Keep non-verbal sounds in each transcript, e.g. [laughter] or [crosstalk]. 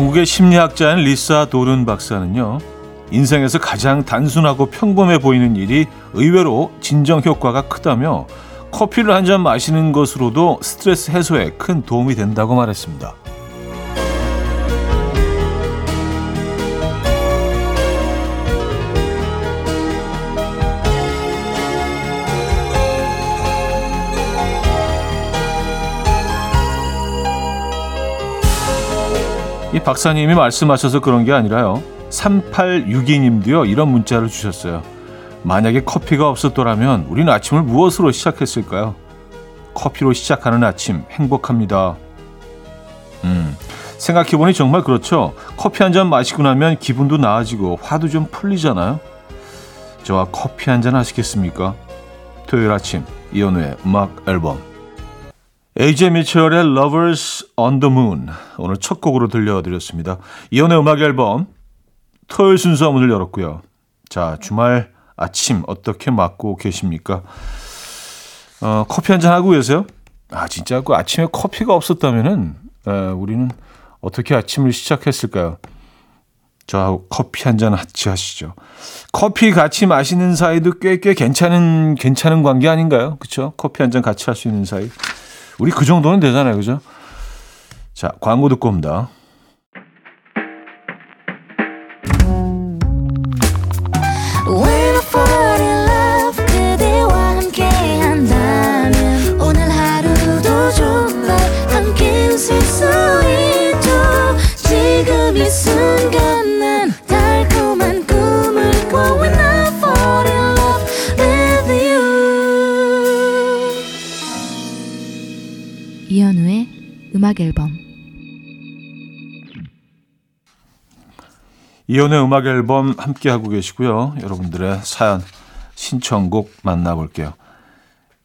영국의 심리학자인 리사 도른 박사는요. 인생에서 가장 단순하고 평범해 보이는 일이 의외로 진정 효과가 크다며 커피를 한 잔 마시는 것으로도 스트레스 해소에 큰 도움이 된다고 말했습니다. 박사님이 말씀하셔서 그런 게 아니라요. 3862님도요. 이런 문자를 주셨어요. 만약에 커피가 없었더라면 우리는 아침을 무엇으로 시작했을까요? 커피로 시작하는 아침 행복합니다. 음, 생각해보니 정말 그렇죠. 커피 한 잔 마시고 나면 기분도 나아지고 화도 좀 풀리잖아요. 저와 커피 한 잔 하시겠습니까? 토요일 아침 이연우의 음악 앨범 에이제 미첼의 Lovers on the Moon 오늘 첫 곡으로 들려드렸습니다. 이연의 음악 앨범 토요일 순서 문을 열었고요. 자 주말 아침 어떻게 맞고 계십니까? 어, 커피 한 잔 하고 계세요? 아 진짜 그 아침에 커피가 없었다면은 에, 우리는 어떻게 아침을 시작했을까요? 저하고 커피 한 잔 같이 하시죠. 커피 같이 마시는 사이도 꽤 꽤 괜찮은 괜찮은 관계 아닌가요? 그렇죠? 커피 한 잔 같이 할 수 있는 사이. 우리 그 정도는 되잖아요. 그죠? 자, 광고 듣고 옵니다. 이연의 음악 앨범 함께 하고 계시고요. 여러분들의 사연 신청곡 만나볼게요.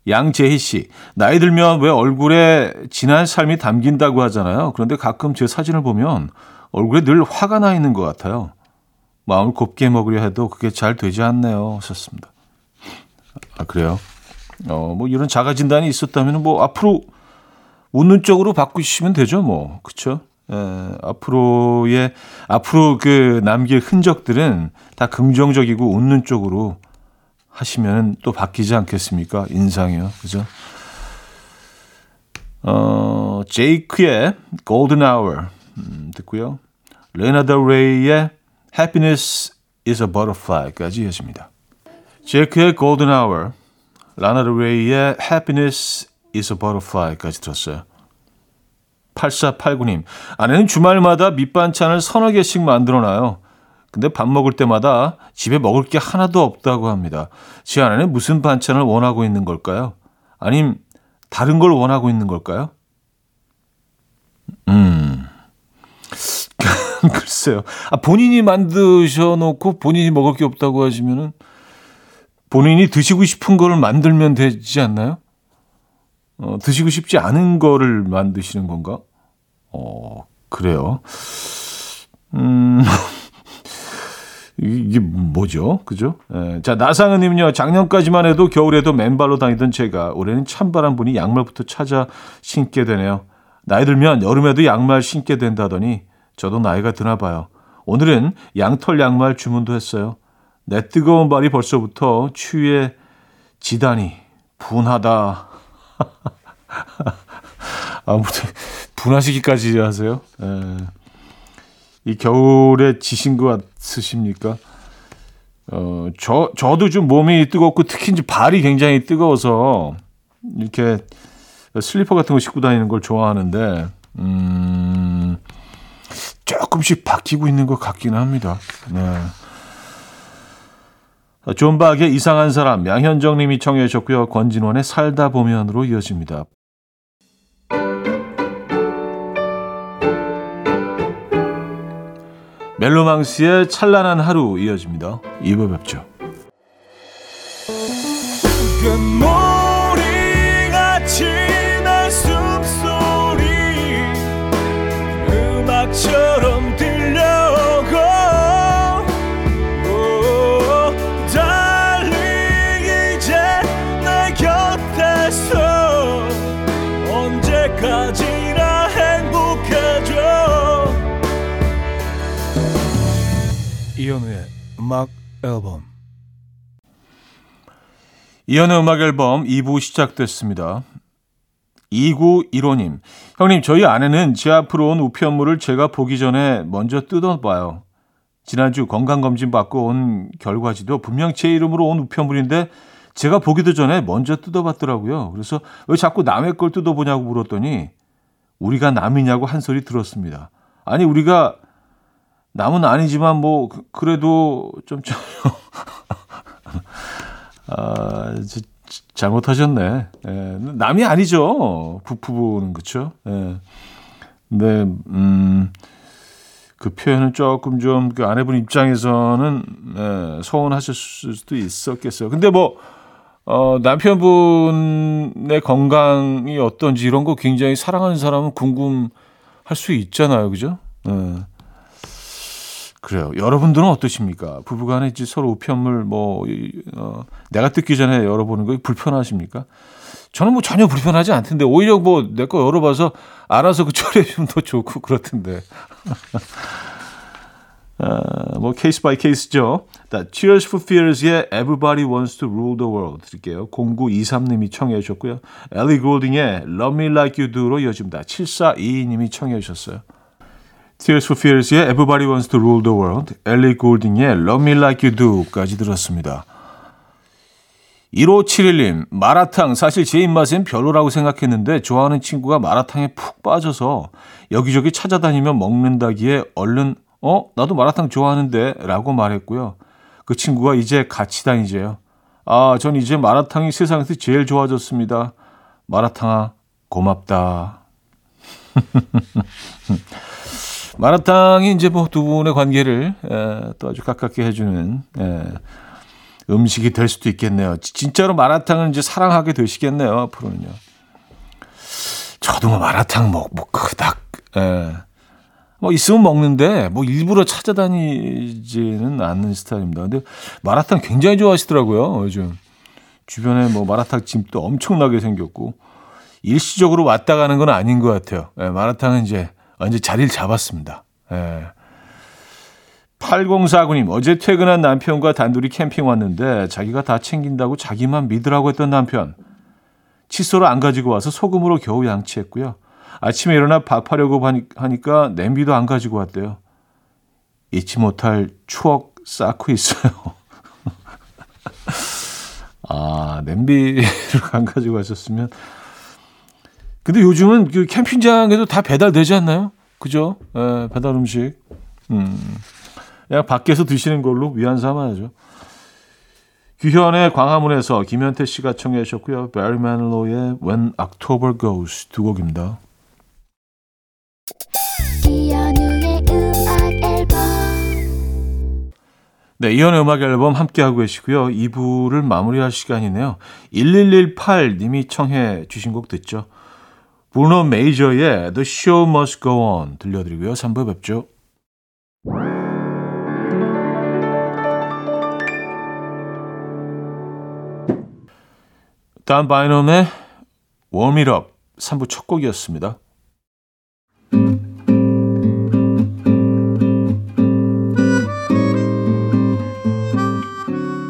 양재희 씨, 나이 들면 왜 얼굴에 지난 삶이 담긴다고 하잖아요. 그런데 가끔 제 사진을 보면 얼굴에 늘 화가 나 있는 것 같아요. 마음을 곱게 먹으려 해도 그게 잘 되지 않네요. 하셨습니다. 아, 그래요? 어, 뭐 이런 자가 진단이 있었다면 뭐 앞으로 웃는 쪽으로 바꾸시면 되죠, 뭐. 그쵸? 에, 앞으로의, 앞으로 그 남길 흔적들은 다 긍정적이고 웃는 쪽으로 하시면 또 바뀌지 않겠습니까? 인상이요. 그죠? 어, 제이크의 Golden Hour 음, 듣고요. 라나 델 레이의 Happiness is a Butterfly까지 이어집니다. 제이크의 Golden Hour, 라나 델 레이의 Happiness is a butterfly까지 들었어요. 8489님, 아내는 주말마다 밑반찬을 서너 개씩 만들어놔요. 근데 밥 먹을 때마다 집에 먹을 게 하나도 없다고 합니다. 제 아내는 무슨 반찬을 원하고 있는 걸까요? 아님 다른 걸 원하고 있는 걸까요? 음. [laughs] 글쎄요. 아, 본인이 만드셔 놓고 본인이 먹을 게 없다고 하시면은 본인이 드시고 싶은 거를 만들면 되지 않나요? 어, 드시고 싶지 않은 거를 만드시는 건가? 어, 그래요. 음, [laughs] 이게 뭐죠? 그죠? 예. 자, 나상은님은요, 작년까지만 해도 겨울에도 맨발로 다니던 제가 올해는 찬바람 분이 양말부터 찾아 신게 되네요. 나이 들면 여름에도 양말 신게 된다더니 저도 나이가 드나 봐요. 오늘은 양털 양말 주문도 했어요. 내 뜨거운 발이 벌써부터 추위에 지다니 분하다. [laughs] 아무튼 분하시기까지 하세요. 에. 예. 이 겨울에 지신 것 같으십니까? 어, 저, 저도 좀 몸이 뜨겁고 특히 이제 발이 굉장히 뜨거워서 이렇게 슬리퍼 같은 거 신고 다니는 걸 좋아하는데, 음, 조금씩 바뀌고 있는 것 같기는 합니다. 네. 존박의 이상한 사람, 양현정 님이 청해 주셨고요. 권진원의 살다 보면으로 이어집니다. 멜로망스의 찬란한 하루 이어집니다. 2부 뵙죠. 음악 앨범 이현우의 음악 앨범 2부 시작됐습니다. 2915님, 형님, 저희 아내는 제 앞으로 온 우편물을 제가 보기 전에 먼저 뜯어봐요. 지난주 건강검진 받고 온 결과지도 분명 제 이름으로 온 우편물인데 제가 보기도 전에 먼저 뜯어봤더라고요. 그래서 왜 자꾸 남의 걸 뜯어보냐고 물었더니 우리가 남이냐고 한 소리 들었습니다. 아니, 우리가 남은 아니지만 뭐 그, 그래도 좀 [laughs] 아, 잘못하셨네. 예, 남이 아니죠. 부부는 그렇죠. 예. 근데 음, 그 표현은 조금 좀 그 아내분 입장에서는 예, 서운하셨을 수도 있었겠어요. 근데 뭐 어, 남편분의 건강이 어떤지 이런 거 굉장히 사랑하는 사람은 궁금할 수 있잖아요. 그죠? 예. 그래요. 여러분들은 어떠십니까? 부부간에 이제 서로 우편물 뭐 어, 내가 뜯기 전에 열어보는 거 불편하십니까? 저는 뭐 전혀 불편하지 않던데 오히려 뭐 내 거 열어봐서 알아서 그 처리해 주면 더 좋고 그렇던데. 아, [laughs] 뭐 case by case죠. Tears for Fears의 Everybody Wants to Rule the World 드릴게요. 0923님이 청해 주셨고요. 엘리 골딩의 Love Me Like You Do로 이어집니다. 7422님이 청해 주셨어요. Tears for Fears의 Everybody Wants to Rule the World, 엘리 골딩의 Love Me Like You Do까지 들었습니다. 1571님, 마라탕 사실 제 입맛엔 별로라고 생각했는데 좋아하는 친구가 마라탕에 푹 빠져서 여기저기 찾아다니며 먹는다기에 얼른 어? 나도 마라탕 좋아하는데 라고 말했고요. 그 친구가 이제 같이 다니재요. 아, 전 이제 마라탕이 세상에서 제일 좋아졌습니다. 마라탕아, 고맙다. [laughs] 마라탕이 이제 뭐 두 분의 관계를 에, 또 아주 가깝게 해주는 에, 음식이 될 수도 있겠네요. 진짜로 마라탕을 이제 사랑하게 되시겠네요. 앞으로는요. 저도 뭐 마라탕 뭐, 뭐 그닥 에, 뭐 있으면 먹는데 뭐 일부러 찾아다니지는 않는 스타일입니다. 근데 마라탕 굉장히 좋아하시더라고요. 요즘 주변에 뭐 마라탕 집도 엄청나게 생겼고 일시적으로 왔다 가는 건 아닌 것 같아요. 예, 마라탕은 이제 완전 자리를 잡았습니다. 예. 8049님, 어제 퇴근한 남편과 단둘이 캠핑 왔는데 자기가 다 챙긴다고 자기만 믿으라고 했던 남편. 칫솔을 안 가지고 와서 소금으로 겨우 양치했고요. 아침에 일어나 밥하려고 하니까 냄비도 안 가지고 왔대요. 잊지 못할 추억 쌓고 있어요. [laughs] 아, 냄비를 안 가지고 왔었으면 근데 요즘은 그 캠핑장에도 다 배달되지 않나요? 그죠? 예, 배달 음식. 음. 그냥 밖에서 드시는 걸로 위안 삼아야죠. 규현의 광화문에서 김현태 씨가 청해 주셨고요. 베리 매닐로의 When October Goes 두 곡입니다. 네, 이현의 음악 앨범 함께하고 계시고요. 2부를 마무리할 시간이네요. 1118님이 청해 주신 곡 듣죠. 브루노 메이저의 The Show Must Go On 들려드리고요. 3부에 뵙죠. 단 바이놈의 Warm It Up 3부 첫 곡이었습니다.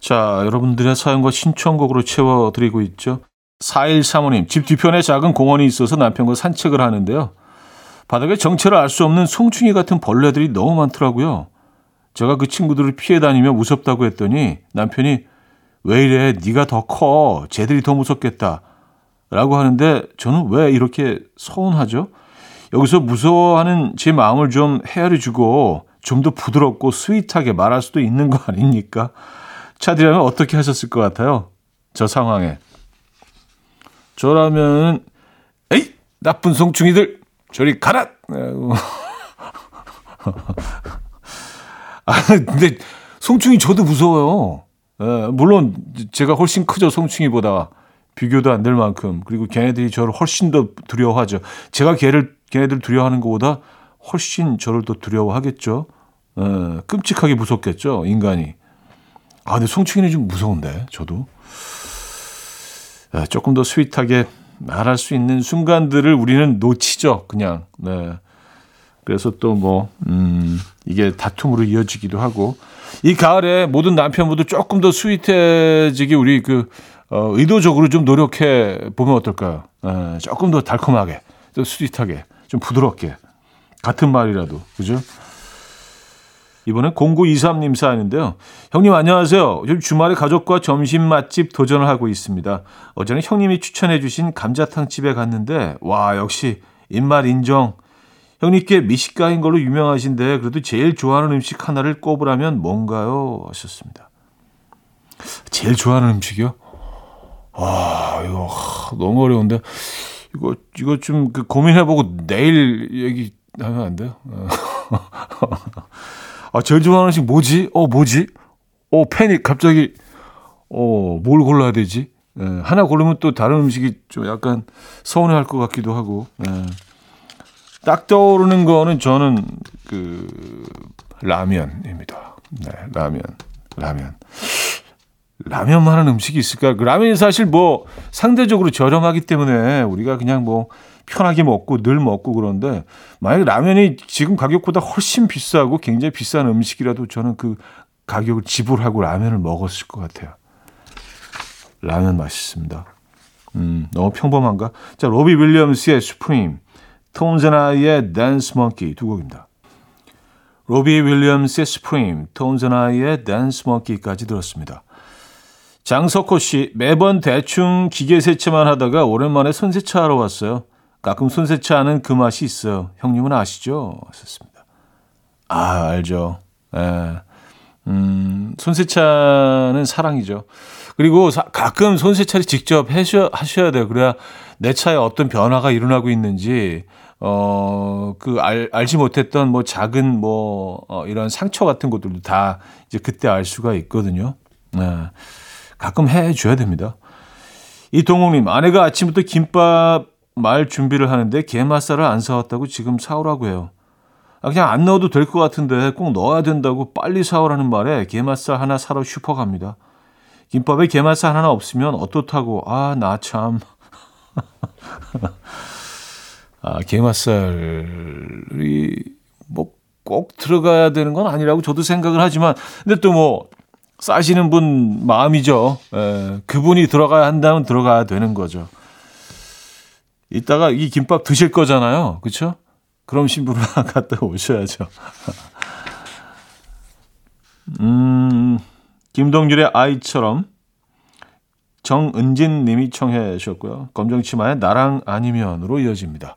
자, 여러분들의 사연과 신청곡으로 채워드리고 있죠. 4135님, 집 뒤편에 작은 공원이 있어서 남편과 산책을 하는데요. 바닥에 정체를 알 수 없는 송충이 같은 벌레들이 너무 많더라고요. 제가 그 친구들을 피해 다니며 무섭다고 했더니 남편이 왜 이래 네가 더 커. 쟤들이 더 무섭겠다. 라고 하는데 저는 왜 이렇게 서운하죠? 여기서 무서워하는 제 마음을 좀 헤아려 주고 좀 더 부드럽고 스윗하게 말할 수도 있는 거 아닙니까? 차디라면 어떻게 하셨을 것 같아요? 저 상황에. 저라면 에이 나쁜 송충이들 저리 가라. [laughs] 아 근데 송충이 저도 무서워요. 에, 물론 제가 훨씬 크죠 송충이보다 비교도 안 될 만큼 그리고 걔네들이 저를 훨씬 더 두려워하죠. 제가 걔를 걔네들 두려워하는 것보다 훨씬 저를 더 두려워하겠죠. 에, 끔찍하게 무섭겠죠 인간이. 아 근데 송충이는 좀 무서운데 저도. 에, 조금 더 스윗하게 말할 수 있는 순간들을 우리는 놓치죠, 그냥. 네. 그래서 또 뭐, 음, 이게 다툼으로 이어지기도 하고. 이 가을에 모든 남편분도 조금 더 스윗해지기 우리 그, 어, 의도적으로 좀 노력해 보면 어떨까요? 에, 조금 더 달콤하게, 또 스윗하게, 좀 부드럽게. 같은 말이라도, 그죠? 이번엔 0923님 사연인데요. 형님 안녕하세요. 요즘 주말에 가족과 점심 맛집 도전을 하고 있습니다. 어제는 형님이 추천해 주신 감자탕 집에 갔는데 와 역시 입맛 인정. 형님께 미식가인 걸로 유명하신데 그래도 제일 좋아하는 음식 하나를 꼽으라면 뭔가요? 하셨습니다. 제일 좋아하는 음식이요? 아 이거 너무 어려운데 이거 이거 좀 그 고민해보고 내일 얘기하면 안 돼요? [laughs] 아, 제일 좋아하는 음식 뭐지? 어, 뭐지? 어, 패닉, 갑자기, 어, 뭘 골라야 되지? 예, 하나 고르면 또 다른 음식이 좀 약간 서운해 할 것 같기도 하고, 예. 딱 떠오르는 거는 저는 그, 라면입니다. 네, 라면, 라면. 라면 만한 음식이 있을까? 그 라면이 사실 뭐 상대적으로 저렴하기 때문에 우리가 그냥 뭐 편하게 먹고 늘 먹고 그런데 만약에 라면이 지금 가격보다 훨씬 비싸고 굉장히 비싼 음식이라도 저는 그 가격을 지불하고 라면을 먹었을 것 같아요. 라면 맛있습니다. 음, 너무 평범한가? 자, 로비 윌리엄스의 수프림, 톤즈나이의 댄스 먼키 두 곡입니다. 로비 윌리엄스의 스프림, 톤즈나이의 댄스 먼키까지 들었습니다. 장석호 씨, 매번 대충 기계 세차만 하다가 오랜만에 손세차 하러 왔어요. 가끔 손세차하는 그 맛이 있어요. 형님은 아시죠? 하셨습니다. 아, 알죠. 예. 음, 손세차는 사랑이죠. 그리고 사, 가끔 손세차를 직접 하셔, 하셔야 돼요. 그래야 내 차에 어떤 변화가 일어나고 있는지, 어, 그, 알, 알지 못했던 뭐 작은 뭐, 어, 이런 상처 같은 것들도 다 이제 그때 알 수가 있거든요. 네. 가끔 해줘야 됩니다. 이동욱님, 아내가 아침부터 김밥 말 준비를 하는데 게맛살을 안 사왔다고 지금 사오라고 해요. 아, 그냥 안 넣어도 될 것 같은데 꼭 넣어야 된다고 빨리 사오라는 말에 게맛살 하나 사러 슈퍼 갑니다. 김밥에 게맛살 하나 없으면 어떻다고. 아, 나 참. [laughs] 아, 게맛살이 뭐 꼭 들어가야 되는 건 아니라고 저도 생각을 하지만 근데 또 뭐 싸시는 분 마음이죠. 에, 그분이 들어가야 한다면 들어가야 되는 거죠. 이따가 이 김밥 드실 거잖아요. 그렇죠? 그럼 신부를 갖다 [laughs] 오셔야죠. [laughs] 음, 김동률의 아이처럼 정은진 님이 청해 주셨고요. 검정치마의 나랑 아니면으로 이어집니다.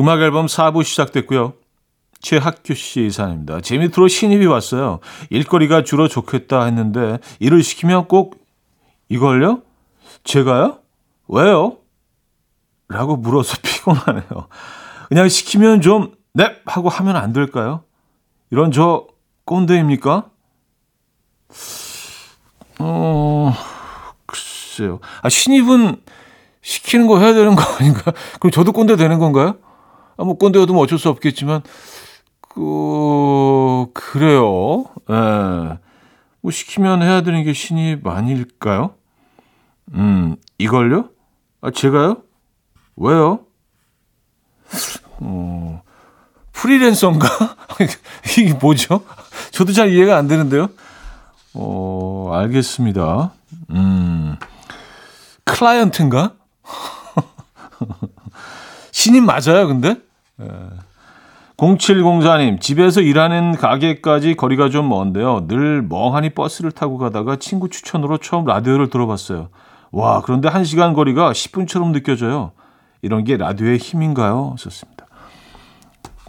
음악 앨범 4부 시작됐고요. 최학규 씨 사연입니다. 제 밑으로 신입이 왔어요. 일거리가 줄어 좋겠다 했는데 일을 시키면 꼭 이걸요? 제가요? 왜요? 라고 물어서 [laughs] 피곤하네요. 그냥 시키면 좀 넵! 하고 하면 안 될까요? 이런 저 꼰대입니까? 어, 글쎄요. 아, 신입은 시키는 거 해야 되는 거 아닌가? 그럼 저도 꼰대 되는 건가요? 아, 뭐 꼰대여도 뭐 어쩔 수 없겠지만, 그, 그래요. 예. 뭐 시키면 해야 되는 게 신입 아닐까요? 음, 이걸요? 아, 제가요? 왜요? 어, 프리랜서인가? [laughs] 이게 뭐죠? 저도 잘 이해가 안 되는데요. 어, 알겠습니다. 음, 클라이언트인가? [laughs] 신임 맞아요, 근데? 예. 0704님, 집에서 일하는 가게까지 거리가 좀 먼데요. 늘 멍하니 버스를 타고 가다가 친구 추천으로 처음 라디오를 들어봤어요. 와, 그런데 1시간 거리가 10분처럼 느껴져요. 이런 게 라디오의 힘인가요? 썼습니다.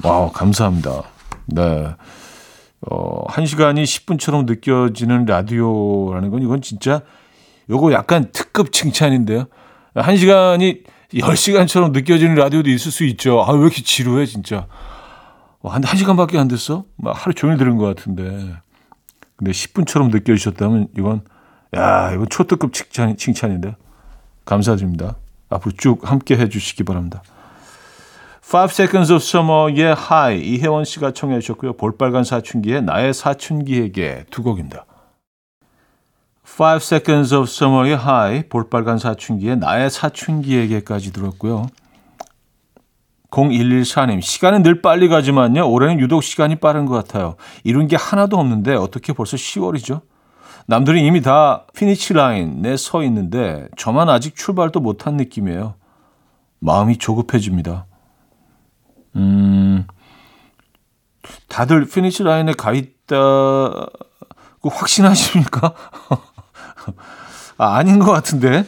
와, 감사합니다. 네. 어, 1시간이 10분처럼 느껴지는 라디오라는 건 이건 진짜 요거 약간 특급 칭찬인데요. 1시간이 10시간처럼 느껴지는 라디오도 있을 수 있죠. 아, 왜 이렇게 지루해, 진짜. 와, 한, 한 시간밖에 안 됐어? 막 하루 종일 들은 것 같은데. 근데 10분처럼 느껴지셨다면 이건, 야, 이건 초특급 칭찬, 칭찬인데. 감사드립니다. 앞으로 쭉 함께 해주시기 바랍니다. Five Seconds of Summer의 High 이혜원 씨가 청해 주셨고요. 볼빨간 사춘기의 나의 사춘기에게 두 곡입니다. Five Seconds of Summer의 High 볼빨간 사춘기의 나의 사춘기에게까지 들었고요. 0114님 시간은 늘 빨리 가지만요. 올해는 유독 시간이 빠른 것 같아요. 이룬 게 하나도 없는데 어떻게 벌써 10월이죠? 남들은 이미 다 피니치 라인에 서 있는데 저만 아직 출발도 못한 느낌이에요. 마음이 조급해집니다. 음, 다들 피니치 라인에 가 있다 고 확신하십니까? [laughs] [laughs] 아, 아닌 것 같은데.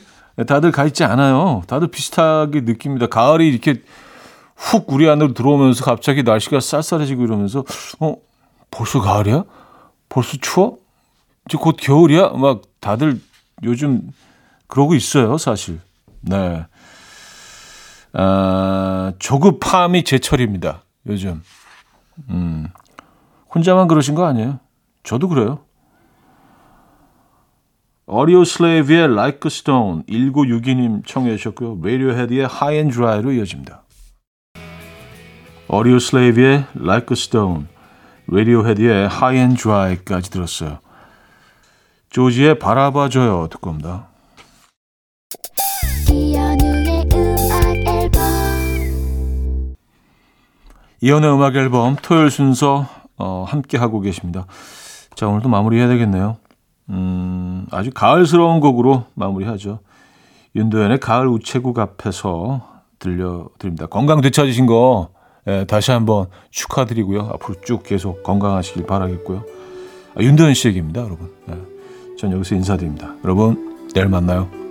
다들 가 있지 않아요. 다들 비슷하게 느낍니다. 가을이 이렇게 훅 우리 안으로 들어오면서 갑자기 날씨가 쌀쌀해지고 이러면서, 어, 벌써 가을이야? 벌써 추워? 이제 곧 겨울이야? 막 다들 요즘 그러고 있어요, 사실. 네. 아, 조급함이 제철입니다, 요즘. 음, 혼자만 그러신 거 아니에요? 저도 그래요. 오디오슬레이브의 Like a Stone 1962님 청해 주셨고요. 라디오헤드의 High and Dry로 이어집니다. 오디오슬레이브의 Like a Stone 라디오헤드의 High and Dry까지 들었어요. 조지의 바라봐줘요 듣고 옵니다. 이현우의 음악 앨범 이연의 음악 앨범 토요일 순서 어, 함께 하고 계십니다. 자 오늘도 마무리해야 되겠네요. 음, 아주 가을스러운 곡으로 마무리하죠. 윤도현의 가을 우체국 앞에서 들려드립니다. 건강 되찾으신 거 예, 다시 한번 축하드리고요. 앞으로 쭉 계속 건강하시길 바라겠고요. 아, 윤도현 씨 얘기입니다, 여러분. 예, 전 여기서 인사드립니다. 여러분 내일 만나요.